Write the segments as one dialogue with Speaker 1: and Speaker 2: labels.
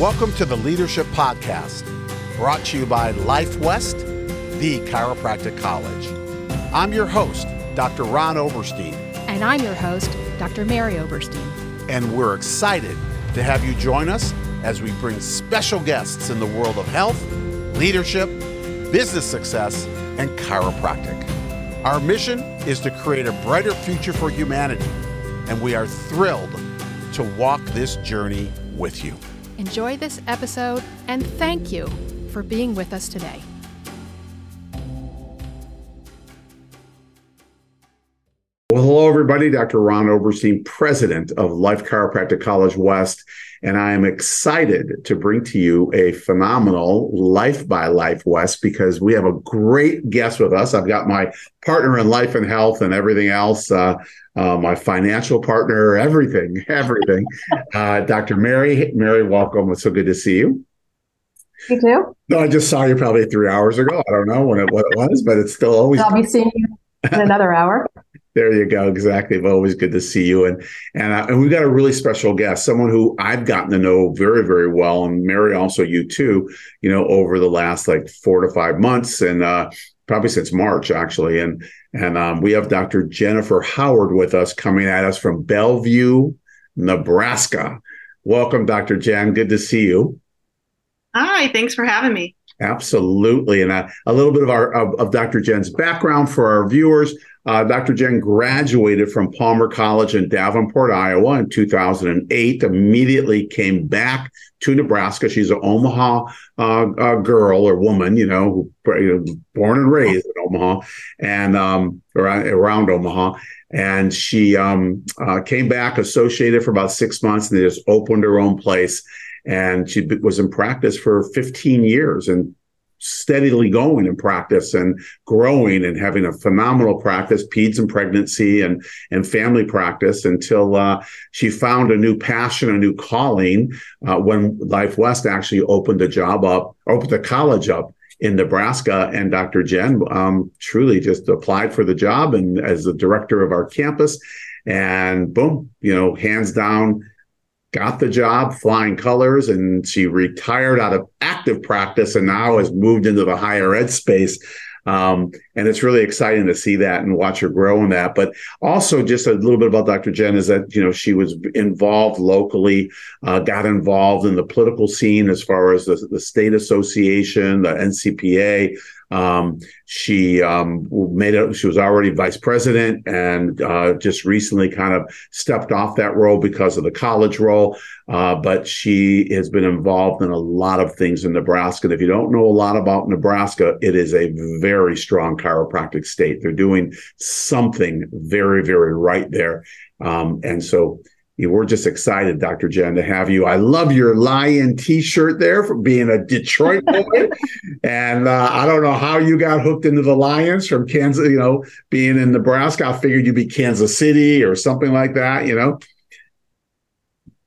Speaker 1: Welcome to the Leadership Podcast, brought to you by Life West, the chiropractic college. I'm your host, Dr. Ron Oberstein.
Speaker 2: And I'm your host, Dr. Mary Oberstein.
Speaker 1: And we're excited to have you join us as we bring special guests in the world of health, leadership, business success, and chiropractic. Our mission is to create a brighter future for humanity, and we are thrilled to walk this journey with you.
Speaker 2: Enjoy this episode and thank you for being with us today.
Speaker 1: Well, hello, everybody. Dr. Ron Oberstein, president of Life Chiropractic College West. And I am excited to bring to you a phenomenal Life by Life West because we have a great guest with us. I've got my partner in life and health and everything else, uh, uh, my financial partner, everything, everything. uh, Dr. Mary, Mary, welcome. It's so good to see you.
Speaker 3: You too?
Speaker 1: No, I just saw you probably three hours ago. I don't know when it, what it was, but it's still always.
Speaker 3: I'll be seeing you in another hour.
Speaker 1: There you go. Exactly. Always good to see you. And and uh, and we've got a really special guest, someone who I've gotten to know very very well, and Mary also you too. You know, over the last like four to five months, and uh, probably since March actually. And and um, we have Dr. Jennifer Howard with us, coming at us from Bellevue, Nebraska. Welcome, Dr. Jen. Good to see you.
Speaker 4: Hi. Thanks for having me.
Speaker 1: Absolutely, and uh, a little bit of our of, of Dr. Jen's background for our viewers. Uh, Dr. Jen graduated from Palmer College in Davenport, Iowa in 2008, immediately came back to Nebraska. She's an Omaha uh, uh, girl or woman, you know, born and raised in Omaha and um, around, around Omaha. And she um, uh, came back associated for about six months and they just opened her own place. And she was in practice for 15 years and steadily going in practice and growing and having a phenomenal practice, peds and pregnancy and and family practice until uh, she found a new passion, a new calling uh, when Life West actually opened the job up, opened the college up in Nebraska, and Dr. Jen um, truly just applied for the job and as the director of our campus, and boom, you know, hands down got the job flying colors and she retired out of active practice and now has moved into the higher ed space um, and it's really exciting to see that and watch her grow in that. But also, just a little bit about Dr. Jen is that you know she was involved locally, uh, got involved in the political scene as far as the, the state association, the NCPA, um, she um, made it. She was already vice president, and uh, just recently kind of stepped off that role because of the college role. Uh, but she has been involved in a lot of things in Nebraska. And if you don't know a lot about Nebraska, it is a very strong chiropractic state. They're doing something very, very right there. Um, and so we're just excited, Dr. Jen, to have you. I love your lion T-shirt there for being a Detroit boy, and uh, I don't know how you got hooked into the Lions from Kansas. You know, being in Nebraska, I figured you'd be Kansas City or something like that. You know.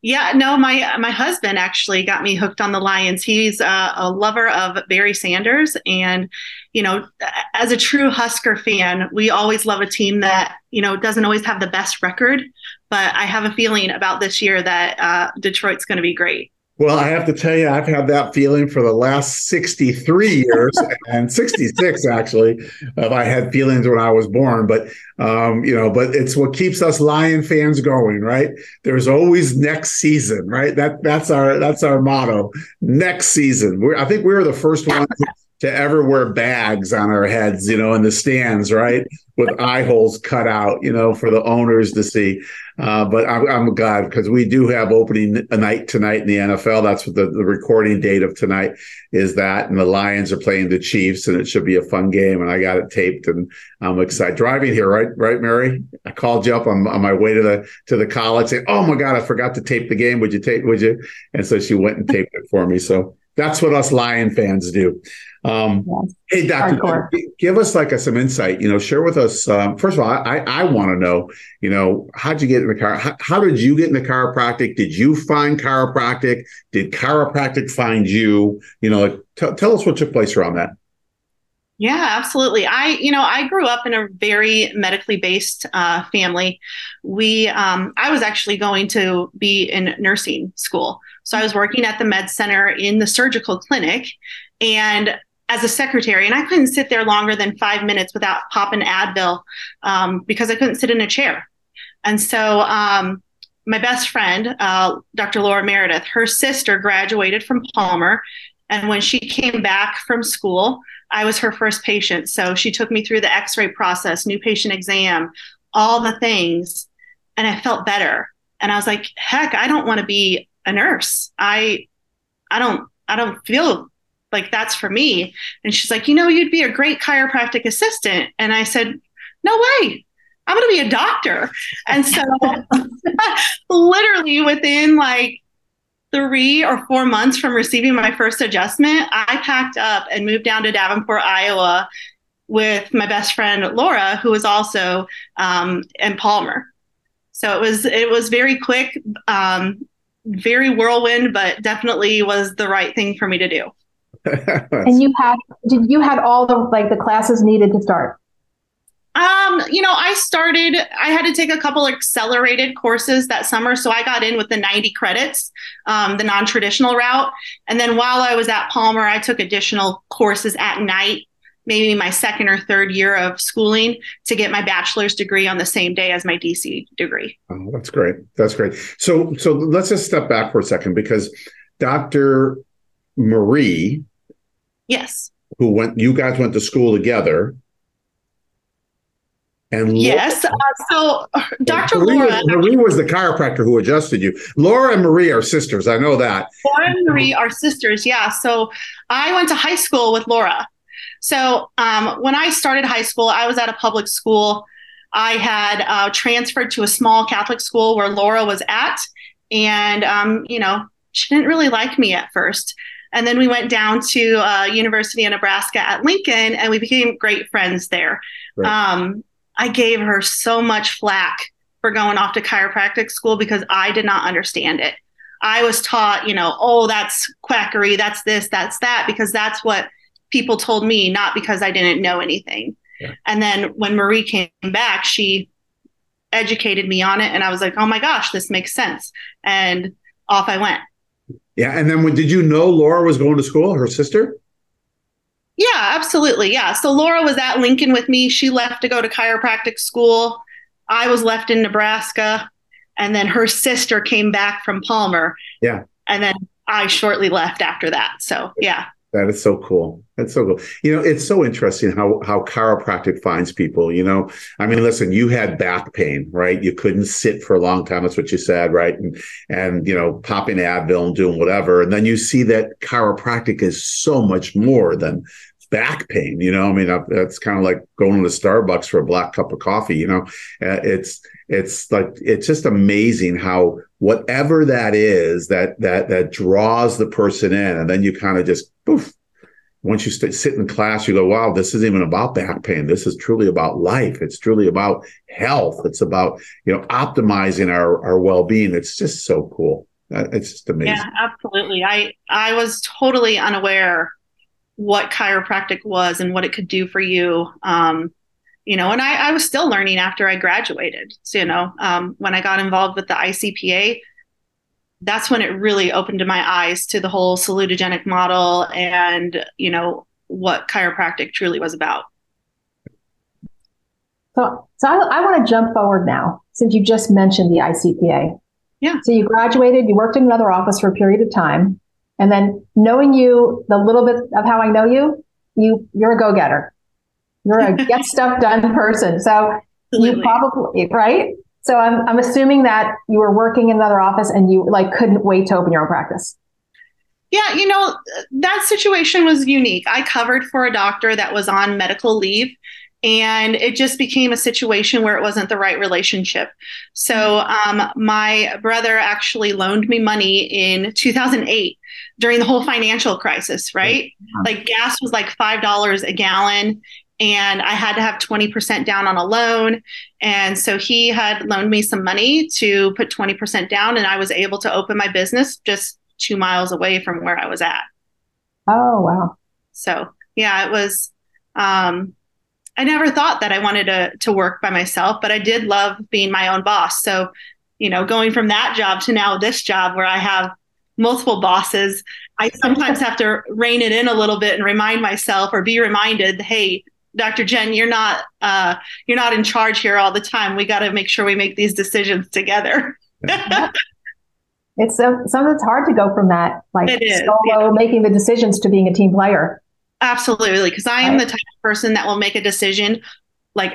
Speaker 4: Yeah, no, my my husband actually got me hooked on the Lions. He's uh, a lover of Barry Sanders, and you know, as a true Husker fan, we always love a team that you know doesn't always have the best record, but I have a feeling about this year that uh, Detroit's going to be great.
Speaker 1: Well, I have to tell you, I've had that feeling for the last 63 years and 66, actually. If I had feelings when I was born, but, um, you know, but it's what keeps us Lion fans going, right? There's always next season, right? That that's our, that's our motto. Next season. We're, I think we were the first ones to ever wear bags on our heads, you know, in the stands, right? With eye holes cut out, you know, for the owners to see. Uh, but I'm, I'm glad because we do have opening a night tonight in the NFL. That's what the, the recording date of tonight is that. And the Lions are playing the Chiefs and it should be a fun game. And I got it taped and I'm excited. Driving here, right? Right, Mary? I called you up on, on my way to the to the college saying, Oh my God, I forgot to tape the game. Would you tape, would you? And so she went and taped it for me. So that's what us Lion fans do. Um, yes. Hey, Doctor, give us like a, some insight. You know, share with us. Um, first of all, I I want to know. You know, how'd you get in the car? How, how, did you get in the chiropractic? Did you find chiropractic? Did chiropractic find you? You know, like, t- tell us what took place around that.
Speaker 4: Yeah, absolutely. I, you know, I grew up in a very medically based uh, family. We, um, I was actually going to be in nursing school, so I was working at the med center in the surgical clinic, and as a secretary, and I couldn't sit there longer than five minutes without popping Advil um, because I couldn't sit in a chair. And so, um, my best friend, uh, Dr. Laura Meredith, her sister graduated from Palmer, and when she came back from school, I was her first patient. So she took me through the x ray process, new patient exam, all the things. And I felt better. And I was like, heck, I don't want to be a nurse. I, I don't, I don't feel like that's for me. And she's like, you know, you'd be a great chiropractic assistant. And I said, no way. I'm going to be a doctor. And so literally within like three or four months from receiving my first adjustment, I packed up and moved down to Davenport, Iowa with my best friend Laura, who was also um, in Palmer. So it was it was very quick, um, very whirlwind, but definitely was the right thing for me to do.
Speaker 3: and you had did you had all the like the classes needed to start?
Speaker 4: Um, you know, I started, I had to take a couple accelerated courses that summer. So I got in with the 90 credits, um, the non traditional route. And then while I was at Palmer, I took additional courses at night, maybe my second or third year of schooling to get my bachelor's degree on the same day as my DC degree.
Speaker 1: Oh, that's great. That's great. So, so let's just step back for a second because Dr. Marie.
Speaker 4: Yes.
Speaker 1: Who went, you guys went to school together
Speaker 4: and yes, Laura, uh, so Dr.
Speaker 1: Marie,
Speaker 4: Laura
Speaker 1: Marie was the chiropractor who adjusted you. Laura and Marie are sisters. I know that.
Speaker 4: Laura and Marie are sisters. Yeah. So I went to high school with Laura. So um, when I started high school, I was at a public school. I had uh, transferred to a small Catholic school where Laura was at, and um, you know she didn't really like me at first. And then we went down to uh, University of Nebraska at Lincoln, and we became great friends there. Right. Um, I gave her so much flack for going off to chiropractic school because I did not understand it. I was taught, you know, oh, that's quackery, that's this, that's that, because that's what people told me, not because I didn't know anything. Yeah. And then when Marie came back, she educated me on it, and I was like, oh my gosh, this makes sense. And off I went.
Speaker 1: Yeah. And then when did you know Laura was going to school, her sister?
Speaker 4: Yeah, absolutely. Yeah. So Laura was at Lincoln with me. She left to go to chiropractic school. I was left in Nebraska. And then her sister came back from Palmer.
Speaker 1: Yeah.
Speaker 4: And then I shortly left after that. So, yeah.
Speaker 1: That is so cool. That's so cool. You know, it's so interesting how how chiropractic finds people. You know, I mean, listen, you had back pain, right? You couldn't sit for a long time. That's what you said, right? And and you know, popping Advil and doing whatever, and then you see that chiropractic is so much more than back pain. You know, I mean, that's kind of like going to Starbucks for a black cup of coffee. You know, uh, it's it's like it's just amazing how whatever that is that that that draws the person in, and then you kind of just poof. Once you st- sit in class, you go, "Wow, this isn't even about back pain. This is truly about life. It's truly about health. It's about you know optimizing our our well being. It's just so cool. Uh, it's just amazing.
Speaker 4: Yeah, absolutely. I I was totally unaware what chiropractic was and what it could do for you. Um, you know, and I, I, was still learning after I graduated. So, you know, um, when I got involved with the ICPA, that's when it really opened my eyes to the whole salutogenic model and, you know, what chiropractic truly was about.
Speaker 3: So, so I, I want to jump forward now, since you just mentioned the ICPA.
Speaker 4: Yeah.
Speaker 3: So you graduated, you worked in another office for a period of time. And then knowing you, the little bit of how I know you, you you're a go getter. You're a get stuff done person. So Absolutely. you probably right. So I'm I'm assuming that you were working in another office and you like couldn't wait to open your own practice.
Speaker 4: Yeah, you know, that situation was unique. I covered for a doctor that was on medical leave and it just became a situation where it wasn't the right relationship. So um, my brother actually loaned me money in 2008 during the whole financial crisis, right? Like gas was like $5 a gallon and I had to have 20% down on a loan. And so he had loaned me some money to put 20% down and I was able to open my business just 2 miles away from where I was at.
Speaker 3: Oh, wow.
Speaker 4: So, yeah, it was um, I never thought that I wanted to to work by myself, but I did love being my own boss. So, you know, going from that job to now this job where I have multiple bosses, I sometimes have to rein it in a little bit and remind myself or be reminded, hey, Dr. Jen, you're not uh, you're not in charge here all the time. We got to make sure we make these decisions together.
Speaker 3: it's so sometimes it's hard to go from that like solo yeah. making the decisions to being a team player.
Speaker 4: Absolutely, because I am right. the type of person that will make a decision like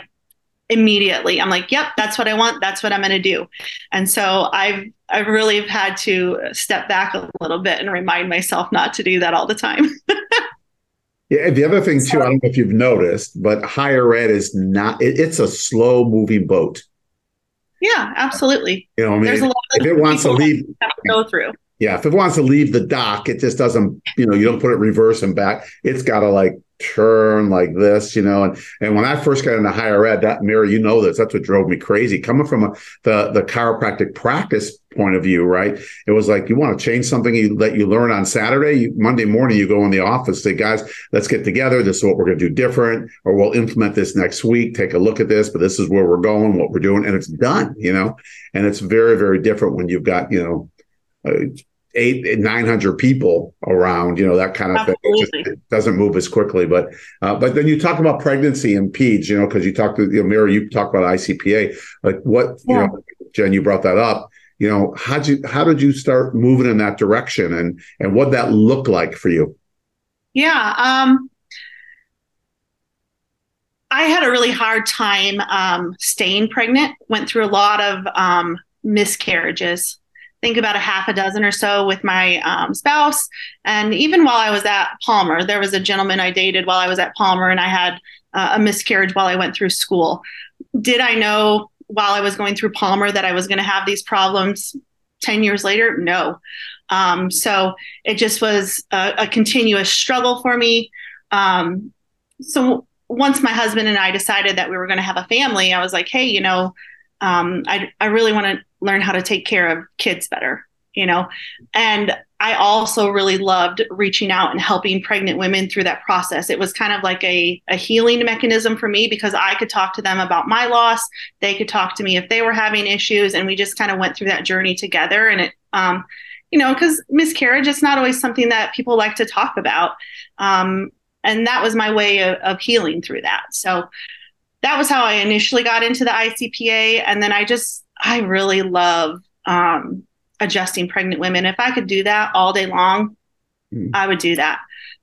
Speaker 4: immediately. I'm like, "Yep, that's what I want. That's what I'm going to do." And so I've I've really had to step back a little bit and remind myself not to do that all the time.
Speaker 1: yeah, the other thing too, I don't know if you've noticed, but higher ed is not. It, it's a slow moving boat.
Speaker 4: Yeah, absolutely.
Speaker 1: You know, I mean, There's a lot if it wants to leave,
Speaker 4: to go through.
Speaker 1: Yeah, if it wants to leave the dock, it just doesn't, you know, you don't put it reverse and back. It's got to like turn like this, you know. And and when I first got into higher ed, that mirror, you know this, that's what drove me crazy. Coming from a, the the chiropractic practice point of view, right? It was like you want to change something you, that you learn on Saturday, you, Monday morning, you go in the office, say, guys, let's get together. This is what we're going to do different, or we'll implement this next week. Take a look at this, but this is where we're going, what we're doing, and it's done, you know. And it's very very different when you've got you know uh, eight, 900 people around, you know, that kind of Absolutely. thing. It, just, it doesn't move as quickly. But, uh, but then you talk about pregnancy and peds, you know, because you talked to, you know, Mary, you talk about ICPA, like what, yeah. you know, Jen, you brought that up. You know, how'd you, how did you start moving in that direction and, and what that look like for you?
Speaker 4: Yeah. Um, I had a really hard time um, staying pregnant, went through a lot of um, miscarriages think about a half a dozen or so with my um, spouse. And even while I was at Palmer, there was a gentleman I dated while I was at Palmer, and I had uh, a miscarriage while I went through school. Did I know while I was going through Palmer that I was going to have these problems 10 years later? No. Um, so it just was a, a continuous struggle for me. Um, so once my husband and I decided that we were going to have a family, I was like, hey, you know, um, I, I really want to learn how to take care of kids better, you know? And I also really loved reaching out and helping pregnant women through that process. It was kind of like a, a healing mechanism for me because I could talk to them about my loss. They could talk to me if they were having issues. And we just kind of went through that journey together. And it, um, you know, because miscarriage is not always something that people like to talk about. Um, and that was my way of, of healing through that. So that was how I initially got into the ICPA. And then I just I really love um, adjusting pregnant women. If I could do that all day long, mm. I would do that.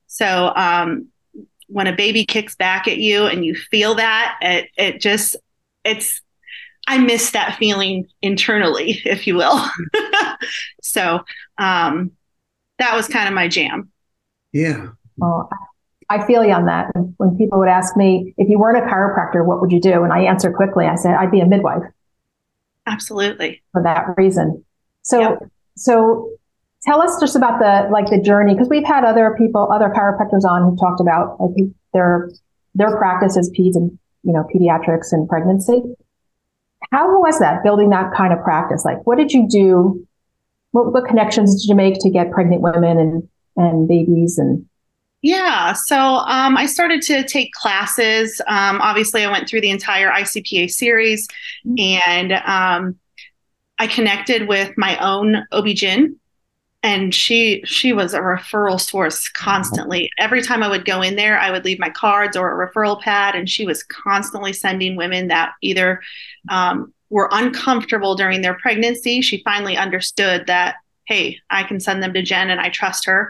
Speaker 4: So um, when a baby kicks back at you and you feel that, it it just it's I miss that feeling internally, if you will. so um, that was kind of my jam.
Speaker 1: Yeah.
Speaker 3: Well, I feel you on that. When people would ask me, if you weren't a chiropractor, what would you do? And I answer quickly. I said, I'd be a midwife.
Speaker 4: Absolutely.
Speaker 3: For that reason. So, yep. so tell us just about the like the journey because we've had other people, other chiropractors on who talked about like their their practice as peds and you know pediatrics and pregnancy. How was that building that kind of practice? Like, what did you do? What, what connections did you make to get pregnant women and and babies and
Speaker 4: yeah, so um, I started to take classes. Um, obviously, I went through the entire ICPA series mm-hmm. and um, I connected with my own OB-GYN and she she was a referral source constantly. Every time I would go in there, I would leave my cards or a referral pad, and she was constantly sending women that either um, were uncomfortable during their pregnancy. She finally understood that, hey, I can send them to Jen and I trust her,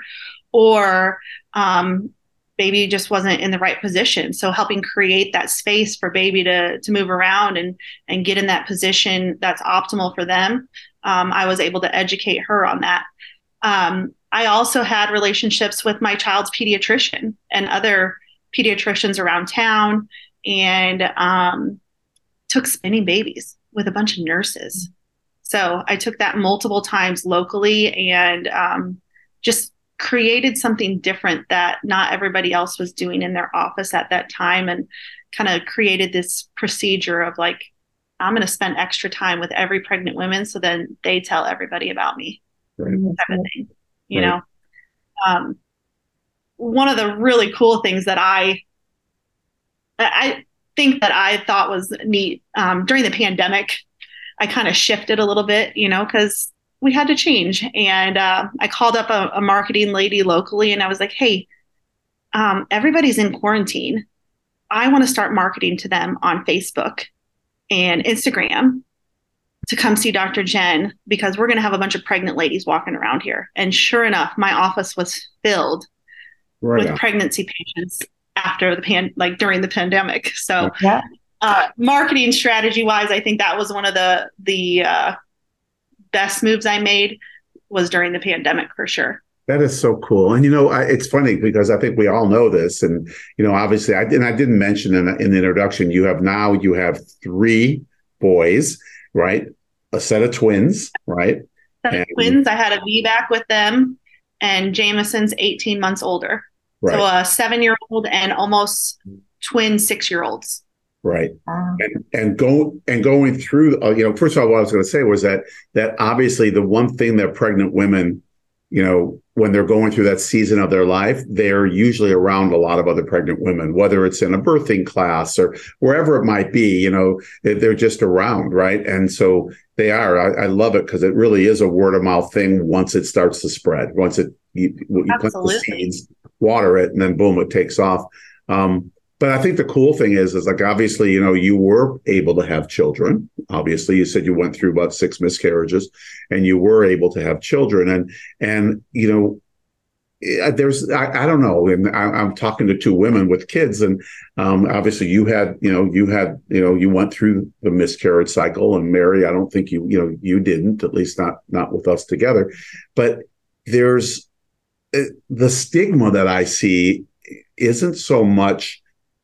Speaker 4: or um, baby just wasn't in the right position. So helping create that space for baby to to move around and and get in that position that's optimal for them. Um, I was able to educate her on that. Um, I also had relationships with my child's pediatrician and other pediatricians around town, and um, took spinning babies with a bunch of nurses. So I took that multiple times locally and um, just created something different that not everybody else was doing in their office at that time and kind of created this procedure of like i'm going to spend extra time with every pregnant woman so then they tell everybody about me right. type of thing you right. know um, one of the really cool things that i I think that I thought was neat um, during the pandemic. I kind of shifted a little bit, you know, because we had to change. And uh, I called up a, a, marketing lady locally and I was like, hey, um, everybody's in quarantine. I want to start marketing to them on Facebook and Instagram to come see Dr. Jen because we're going to have a bunch of pregnant ladies walking around here. And sure enough, my office was filled right with pregnancy patients after the pan, like during the pandemic. So, yeah. uh, marketing strategy wise, I think that was one of the the uh, best moves I made was during the pandemic for sure.
Speaker 1: That is so cool, and you know, I, it's funny because I think we all know this, and you know, obviously, I and I didn't mention in, in the introduction. You have now you have three boys, right? A set of twins, right?
Speaker 4: And, twins. I had a VBAC with them, and Jameson's eighteen months older, right. so a seven-year-old and almost twin six-year-olds.
Speaker 1: Right. Wow. And and go and going through, uh, you know, first of all, what I was going to say was that that obviously the one thing that pregnant women, you know, when they're going through that season of their life, they're usually around a lot of other pregnant women, whether it's in a birthing class or wherever it might be. You know, they're just around, right? And so they are. I, I love it because it really is a word of mouth thing. Once it starts to spread, once it you, you plant the seeds, water it, and then boom, it takes off. Um, but I think the cool thing is, is like obviously, you know, you were able to have children. Obviously, you said you went through about six miscarriages, and you were able to have children. And and you know, eh, there's I, I don't know, and I, am talking to two women with kids, and um, obviously you had you know you had you know you went through the miscarriage cycle, and Mary, I don't think you you know you didn't, at least not not with us together, but there's eh, the stigma that I see isn't so much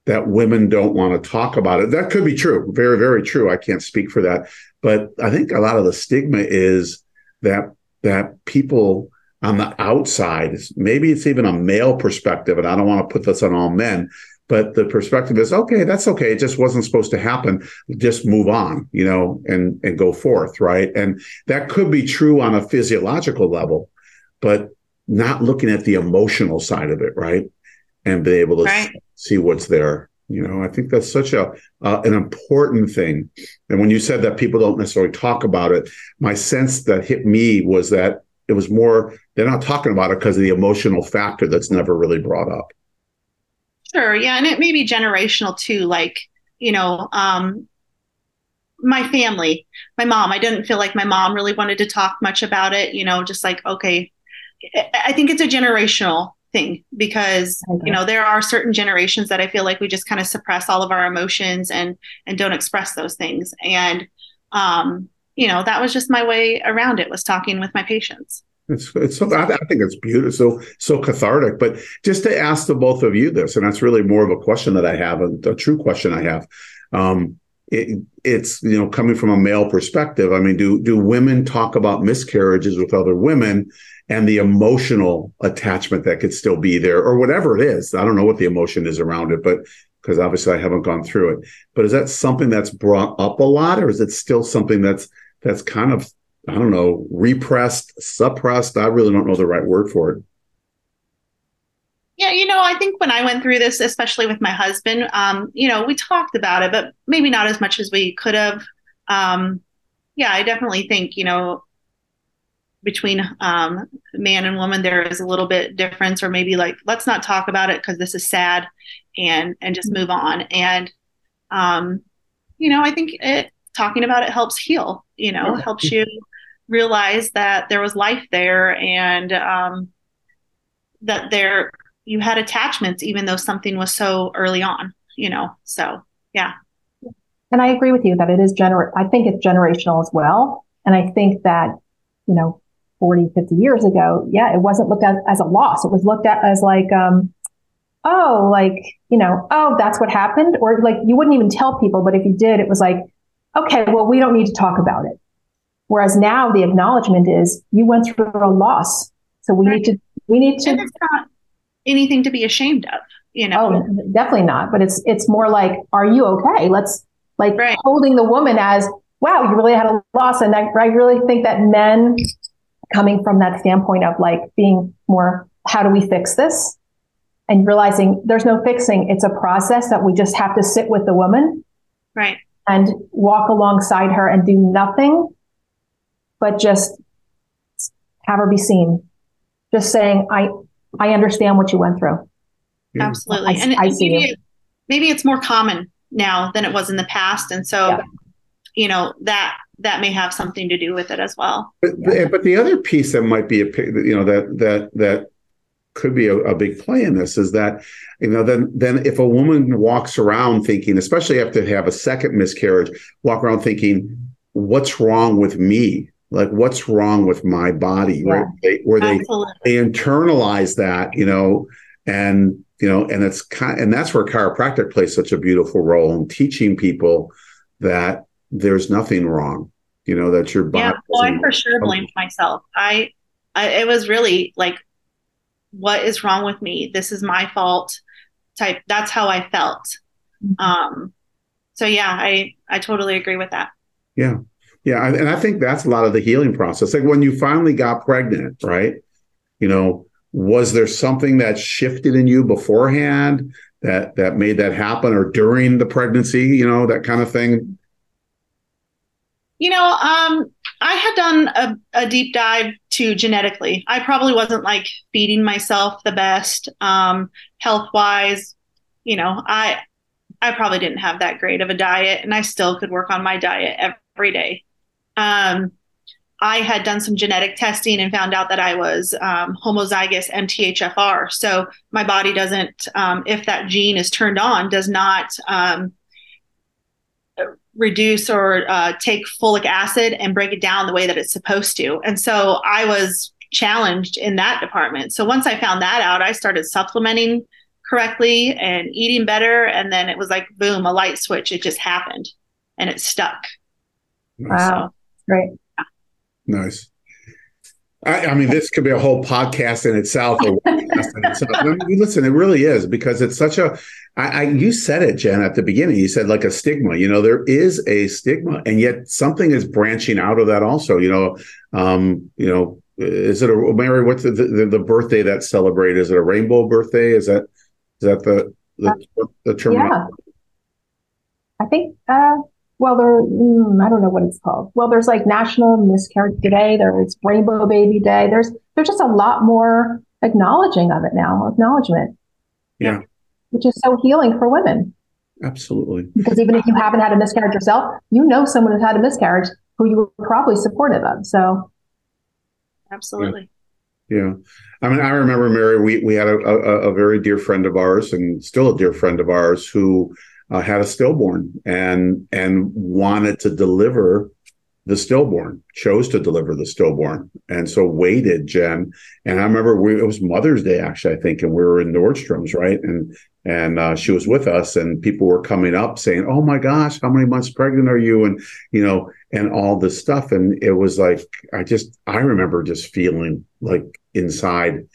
Speaker 1: that women don't want to talk about it. That could be true. Very, very true. I can't speak for that. But I think a lot of the stigma is that that people on the outside, maybe it's even a male perspective, and I don't want to put this on all men, but the perspective is okay, that's okay. It just wasn't supposed to happen. Just move on, you know, and and go forth, right? And that could be true on a physiological level, but not looking at the emotional side of it, right? And be able to right see what's there. You know, I think that's such a uh, an important thing. And when you said that people don't necessarily talk about it, my sense that hit me was that it was more they're not talking about it because of the emotional factor that's never really brought up.
Speaker 4: Sure, yeah, and it may be generational too. Like you know, um, my family, my mom. I didn't feel like my mom really wanted to talk much about it. You know, just like okay, I think it's a generational thing because okay. you know there are certain generations that I feel like we just kind of suppress all of our emotions and and don't express those things. And um you know that was just my way around it was talking with my patients.
Speaker 1: It's, it's so I, I think it's beautiful so so cathartic. But just to ask the both of you this and that's really more of a question that I have a, a true question I have. Um it, it's you know coming from a male perspective i mean do do women talk about miscarriages with other women and the emotional attachment that could still be there or whatever it is. I don't know what the emotion is around it, but because obviously I haven't gone through it. But is that something that's brought up a lot or is it still something that's that's kind of I don't know, repressed, suppressed? I really don't know the right word for it.
Speaker 4: Yeah, you know, I think when I went through this, especially with my husband, um, you know, we talked about it, but maybe not as much as we could have. Um, yeah, I definitely think, you know, between um, man and woman there is a little bit difference or maybe like let's not talk about it because this is sad and and just move on and um, you know i think it talking about it helps heal you know yeah. helps you realize that there was life there and um, that there you had attachments even though something was so early on you know so yeah
Speaker 3: and i agree with you that it is gener i think it's generational as well and i think that you know 40, 50 years ago, yeah, it wasn't looked at as a loss. It was looked at as like, um, oh, like, you know, oh, that's what happened. Or like you wouldn't even tell people, but if you did, it was like, okay, well, we don't need to talk about it. Whereas now the acknowledgement is you went through a loss. So we right. need to, we need to.
Speaker 4: And it's not anything to be ashamed of, you know?
Speaker 3: Oh, definitely not. But it's, it's more like, are you okay? Let's like right. holding the woman as, wow, you really had a loss. And I, I really think that men coming from that standpoint of like being more, how do we fix this? and realizing there's no fixing. It's a process that we just have to sit with the woman.
Speaker 4: Right.
Speaker 3: And walk alongside her and do nothing but just have her be seen. Just saying, I, I understand what you went through.
Speaker 4: Absolutely. I, and I see maybe, you. maybe it's more common now than it was in the past. And so, yeah. you know, that that may have something to do with it as well.
Speaker 1: But, but the other piece that might be a you know that that that could be a, a, big play in this is that you know then then if a woman walks around thinking, especially after they have a second miscarriage, walk around thinking, what's wrong with me? Like what's wrong with my body? Yeah. Right? They, where they they internalize that, you know, and you know, and it's kind and that's where chiropractic plays such a beautiful role in teaching people that there's nothing wrong. You know, that your body.
Speaker 4: Yeah, well, I for sure blamed myself. I, I, it was really like, what is wrong with me? This is my fault. Type. That's how I felt. Mm-hmm. Um, so yeah, I, I totally agree with that.
Speaker 1: Yeah. Yeah. And I think that's a lot of the healing process. Like when you finally got pregnant, right? You know, was there something that shifted in you beforehand that that made that happen or during the pregnancy you know that kind of thing
Speaker 4: you know um i had done a, a deep dive to genetically i probably wasn't like feeding myself the best um health wise you know i i probably didn't have that great of a diet and i still could work on my diet every day um I had done some genetic testing and found out that I was um, homozygous MTHFR. So my body doesn't, um, if that gene is turned on, does not um, reduce or uh, take folic acid and break it down the way that it's supposed to. And so I was challenged in that department. So once I found that out, I started supplementing correctly and eating better. And then it was like, boom, a light switch. It just happened and it stuck.
Speaker 3: Wow. So, Great.
Speaker 1: Nice. I, I, mean, this could be a whole podcast in itself. Or in itself. I mean, listen, it really is because it's such a. I, I, you said it, Jen, at the beginning. You said like a stigma. You know, there is a stigma, and yet something is branching out of that. Also, you know, um, you know, is it a Mary? What's the, the, the birthday that's celebrated? Is it a rainbow birthday? Is that is that the the, the term?
Speaker 3: Yeah. I think uh, well, there, mm, I don't know what it's called. Well, there's like National Miscarriage Day. There's Rainbow Baby Day. There's there's just a lot more acknowledging of it now, acknowledgement.
Speaker 1: Yeah.
Speaker 3: Which is so healing for women.
Speaker 1: Absolutely.
Speaker 3: Because even if you haven't had a miscarriage yourself, you know someone who's had a miscarriage who you were probably supportive of. So.
Speaker 4: Absolutely.
Speaker 1: Yeah. yeah. I mean, I remember Mary. We we had a, a, a very dear friend of ours, and still a dear friend of ours, who uh, had a stillborn and and wanted to deliver the stillborn, chose to deliver the stillborn, and so waited, Jen. And I remember we, it was Mother's Day actually, I think, and we were in Nordstrom's, right? And and uh, she was with us, and people were coming up saying, "Oh my gosh, how many months pregnant are you?" And you know, and all this stuff. And it was like I just I remember just feeling like inside,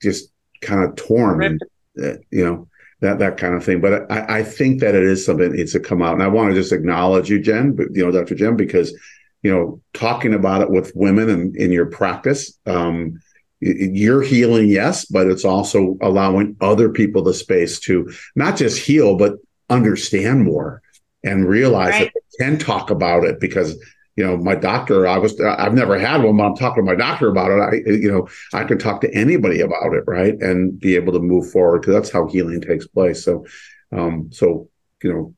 Speaker 1: just kind of torn, and, uh, you know that that kind of thing. But I, I think that it is something that needs to come out. And I want to just acknowledge you, Jen, but you know, Dr. Jen, because you know, talking about it with women and in your practice, um, you're healing, yes, but it's also allowing other people the space to not just heal, but understand more and realize right. that they can talk about it because you know, my doctor, I was, I've never had one, but I'm talking to my doctor about it. I, you know, I can talk to anybody about it, right, and be able to move forward because that's how healing takes place. So, um, so you know,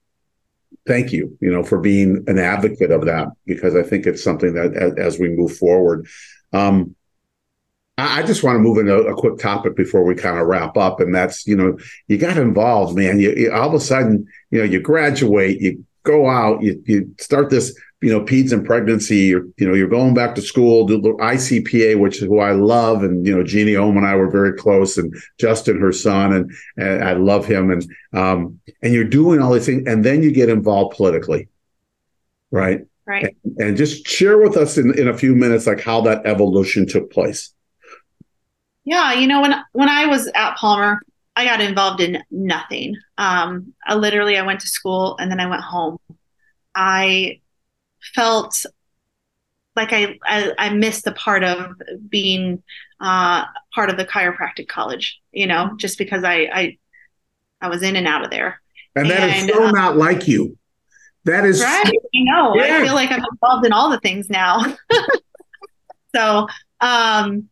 Speaker 1: thank you, you know, for being an advocate of that because I think it's something that as, as we move forward. Um, I, I just want to move into a quick topic before we kind of wrap up, and that's you know, you got involved, man. You, you all of a sudden, you know, you graduate, you go out, you you start this you know, peds and pregnancy, you're, you know, you're going back to school, do the ICPA, which is who I love. And, you know, Jeannie Ohm and I were very close and Justin, her son, and, and I love him. And, um, and you're doing all these things and then you get involved politically. Right.
Speaker 4: Right.
Speaker 1: And, and just share with us in, in a few minutes, like how that evolution took place.
Speaker 4: Yeah. You know, when, when I was at Palmer, I got involved in nothing. Um, I literally, I went to school and then I went home. I felt like I, I, I missed the part of being uh, part of the chiropractic college, you know, just because I, I, I was in and out of there.
Speaker 1: And that and, is still um, not like you. That is
Speaker 4: right. I know. Yeah. I feel like I'm involved in all the things now. so, um,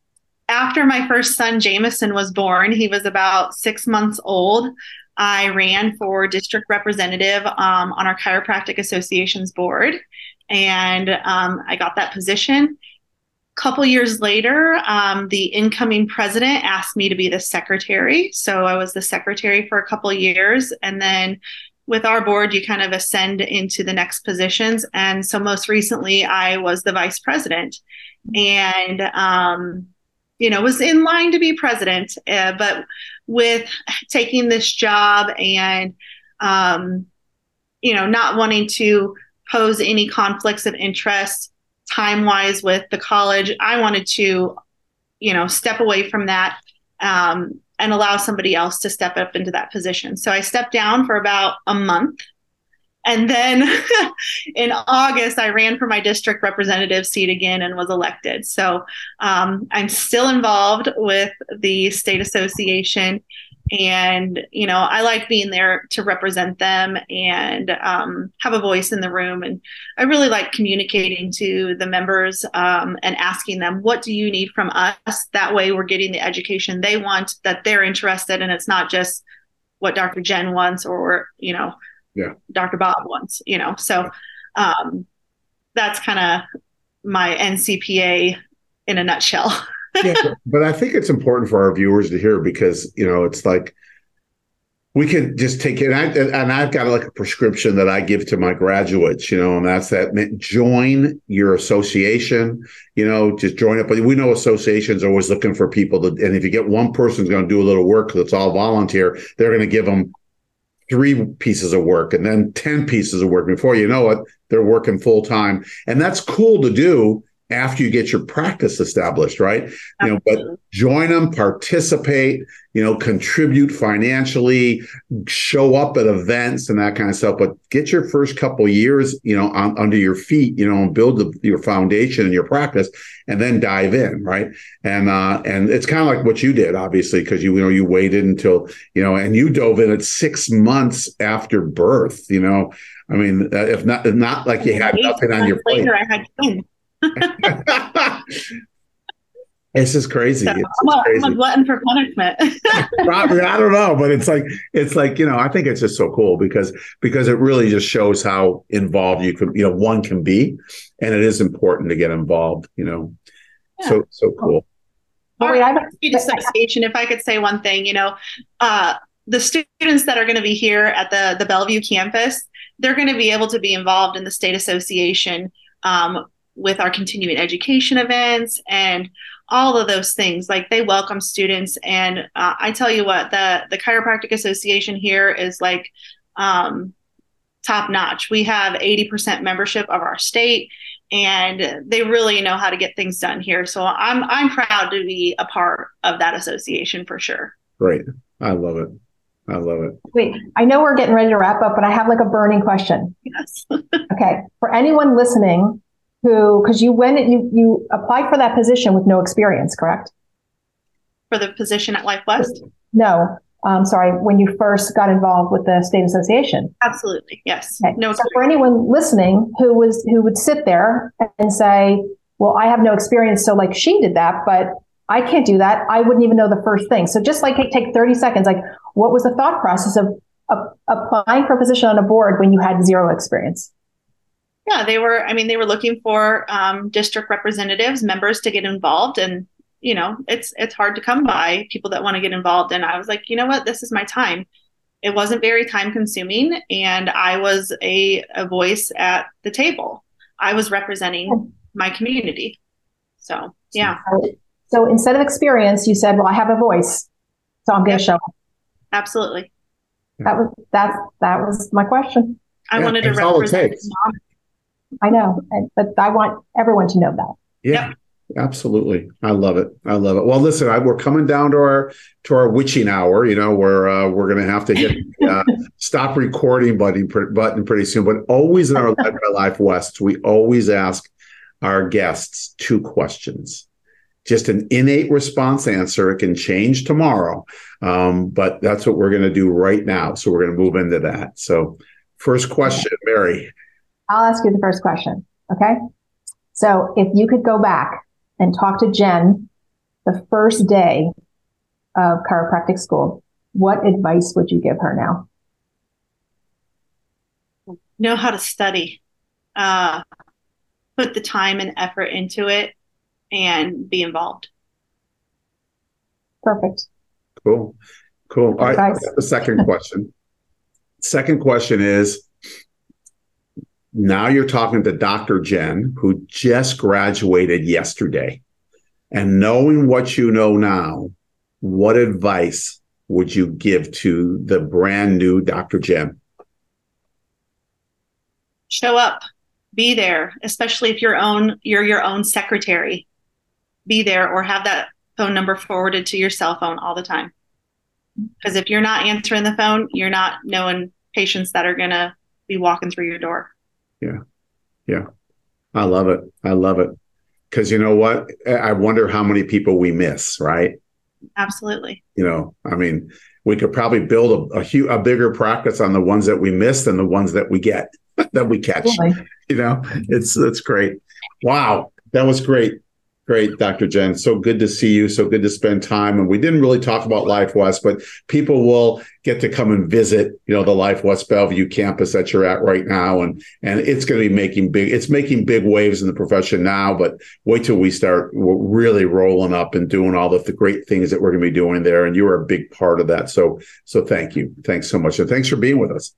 Speaker 4: after my first son Jameson was born, he was about six months old. I ran for district representative um, on our chiropractic association's board, and um, I got that position. A couple years later, um, the incoming president asked me to be the secretary. So I was the secretary for a couple years, and then with our board, you kind of ascend into the next positions. And so most recently, I was the vice president, and um, you know was in line to be president. Uh, but with taking this job and um, you know not wanting to pose any conflicts of interest time wise with the college i wanted to you know step away from that um, and allow somebody else to step up into that position so i stepped down for about a month and then in August, I ran for my district representative seat again and was elected. So um, I'm still involved with the state association. And, you know, I like being there to represent them and um, have a voice in the room. And I really like communicating to the members um, and asking them, what do you need from us? That way we're getting the education they want, that they're interested in. It's not just what Dr. Jen wants or, you know,
Speaker 1: yeah.
Speaker 4: Dr. Bob wants, you know. So um, that's kind of my NCPA in a nutshell.
Speaker 1: yeah, but I think it's important for our viewers to hear because you know it's like we can just take it, and, I, and I've got like a prescription that I give to my graduates, you know, and that's that join your association, you know, just join up. But we know associations are always looking for people to, and if you get one person's going to do a little work that's all volunteer, they're going to give them three pieces of work and then 10 pieces of work. Before you know it they're working full time. And that's cool to do after you get your practice established right? You know but join them participate you know contribute financially show up at events and that kind of stuff but get your first couple years you know on, under your feet you know and build the, your foundation and your practice and then dive in right? And uh and it's kind of like what you did obviously because you, you know you waited until you know and you dove in at six months after birth you know? I mean uh, if not if not like you had nothing on your plate later, I had twins This is crazy. So,
Speaker 4: I'm, a, crazy. I'm, a glutton for punishment.
Speaker 1: Probably, I don't know, but it's like it's like you know, I think it's just so cool because because it really just shows how involved you can you know one can be, and it is important to get involved. You know, yeah. so so cool.
Speaker 4: All right, I'm association. If I could say one thing, you know, uh, the students that are going to be here at the the Bellevue campus, they're going to be able to be involved in the state association. Um, with our continuing education events and all of those things like they welcome students and uh, i tell you what the the chiropractic association here is like um, top notch we have 80% membership of our state and they really know how to get things done here so i'm i'm proud to be a part of that association for sure
Speaker 1: great i love it I love it.
Speaker 3: Wait, I know we're getting ready to wrap up, but I have like a burning question.
Speaker 4: Yes.
Speaker 3: okay. For anyone listening who, because you went, you you applied for that position with no experience, correct?
Speaker 4: For the position at Life West?
Speaker 3: No, um, sorry, when you first got involved with the state association.
Speaker 4: Absolutely, yes.
Speaker 3: Okay. No. So for anyone listening who was who would sit there and say, "Well, I have no experience, so like she did that, but I can't do that. I wouldn't even know the first thing." So just like take thirty seconds, like what was the thought process of, of applying for a position on a board when you had zero experience?
Speaker 4: Yeah, they were. I mean, they were looking for um, district representatives, members to get involved, and you know, it's it's hard to come by people that want to get involved. And I was like, you know what, this is my time. It wasn't very time consuming, and I was a, a voice at the table. I was representing my community. So yeah.
Speaker 3: So instead of experience, you said, "Well, I have a voice, so I'm going to yep. show."
Speaker 4: Absolutely.
Speaker 3: That was that. That was my question.
Speaker 4: I yeah, wanted to represent
Speaker 3: I know, but I want everyone to know that.
Speaker 1: Yeah. Yep. Absolutely, I love it. I love it. Well, listen, I, we're coming down to our to our witching hour. You know, where uh, we're going to have to hit uh, stop recording button button pretty soon. But always in our Life by Life West, we always ask our guests two questions. just an innate response answer. It can change tomorrow, um, but that's what we're going to do right now. So we're going to move into that. So, first question, Mary.
Speaker 3: I'll ask you the first question. Okay. So, if you could go back and talk to Jen the first day of chiropractic school, what advice would you give her now?
Speaker 4: Know how to study, uh, put the time and effort into it, and be involved.
Speaker 3: Perfect.
Speaker 1: Cool. Cool. All right. The second question. second question is now you're talking to Dr. Jen, who just graduated yesterday. And knowing what you know now, what advice would you give to the brand new Dr. Jen?
Speaker 4: Show up, be there, especially if your own you're your own secretary. Be there or have that phone number forwarded to your cell phone all the time. Because if you're not answering the phone, you're not knowing patients that are going to be walking through your door.
Speaker 1: Yeah. Yeah. I love it. I love it. Because you know what? I wonder how many people we miss, right?
Speaker 4: Absolutely.
Speaker 1: You know, I mean, we could probably build a, a, hu- a bigger practice on the ones that we miss than the ones that we get, that we catch. Really? You know, it's, it's great. Wow. That was great. Great, Dr. Jen. So good to see you. So good to spend time. And we didn't really talk about Life West, but people will get to come and visit, you know, the Life West Bellevue campus that you're at right now. And and it's going to be making big, it's making big waves in the profession now. But wait till we start really rolling up and doing all the, the great things that we're going to be doing there. And you are a big part of that. So so thank you. Thanks so much. And thanks for being with us.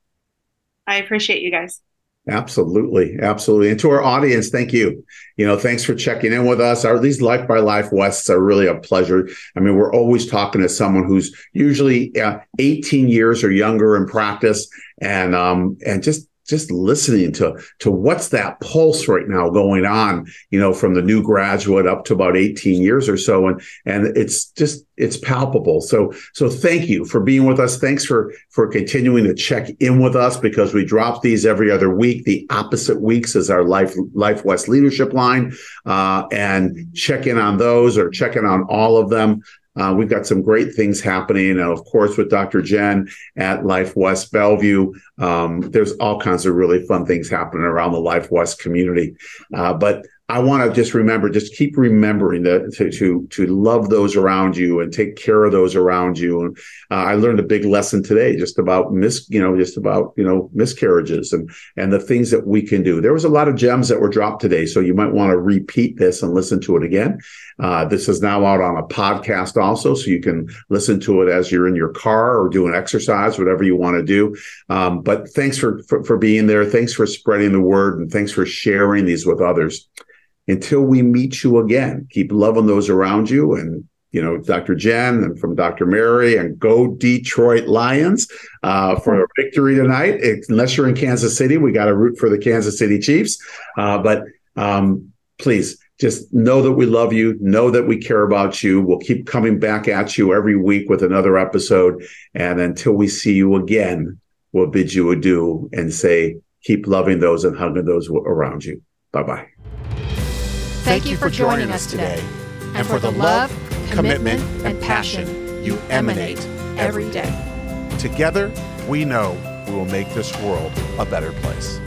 Speaker 4: I appreciate you guys.
Speaker 1: Absolutely, absolutely. And to our audience, thank you. You know, thanks for checking in with us. Our these Life by Life Wests are really a pleasure. I mean, we're always talking to someone who's usually uh, 18 years or younger in practice, and um, and just just listening to to what's that pulse right now going on you know from the new graduate up to about 18 years or so. And and it's just it's palpable. So so thank you for being with us. Thanks for for continuing to check in with us because we drop these every other week. The opposite weeks is our life life west leadership line. Uh, and check in on those or check in on all of them uh, we've got some great things happening. And of course, with Dr. Jen at Life West Bellevue, um, there's all kinds of really fun things happening around the Life West community. Uh, but I want to just remember, just keep remembering that to, to, to love those around you and take care of those around you. And uh, I learned a big lesson today, just about mis, you know, just about you know miscarriages and and the things that we can do. There was a lot of gems that were dropped today, so you might want to repeat this and listen to it again. Uh, this is now out on a podcast also, so you can listen to it as you're in your car or doing exercise, whatever you want to do. Um, but thanks for, for for being there. Thanks for spreading the word, and thanks for sharing these with others until we meet you again. Keep loving those around you and you know, Dr. Jen and from Dr. Mary and go Detroit Lions uh, for a victory tonight. unless you're in Kansas City, we got to root for the Kansas City Chiefs. Uh, but um, please just know that we love you, know that we care about you. We'll keep coming back at you every week with another episode. And until we see you again, we'll bid you adieu and say, keep loving those and hugging those around you. Bye bye.
Speaker 2: Thank, you for joining us today and for the love, commitment, and passion you emanate every day.
Speaker 5: Together, we know we will make this world a better place.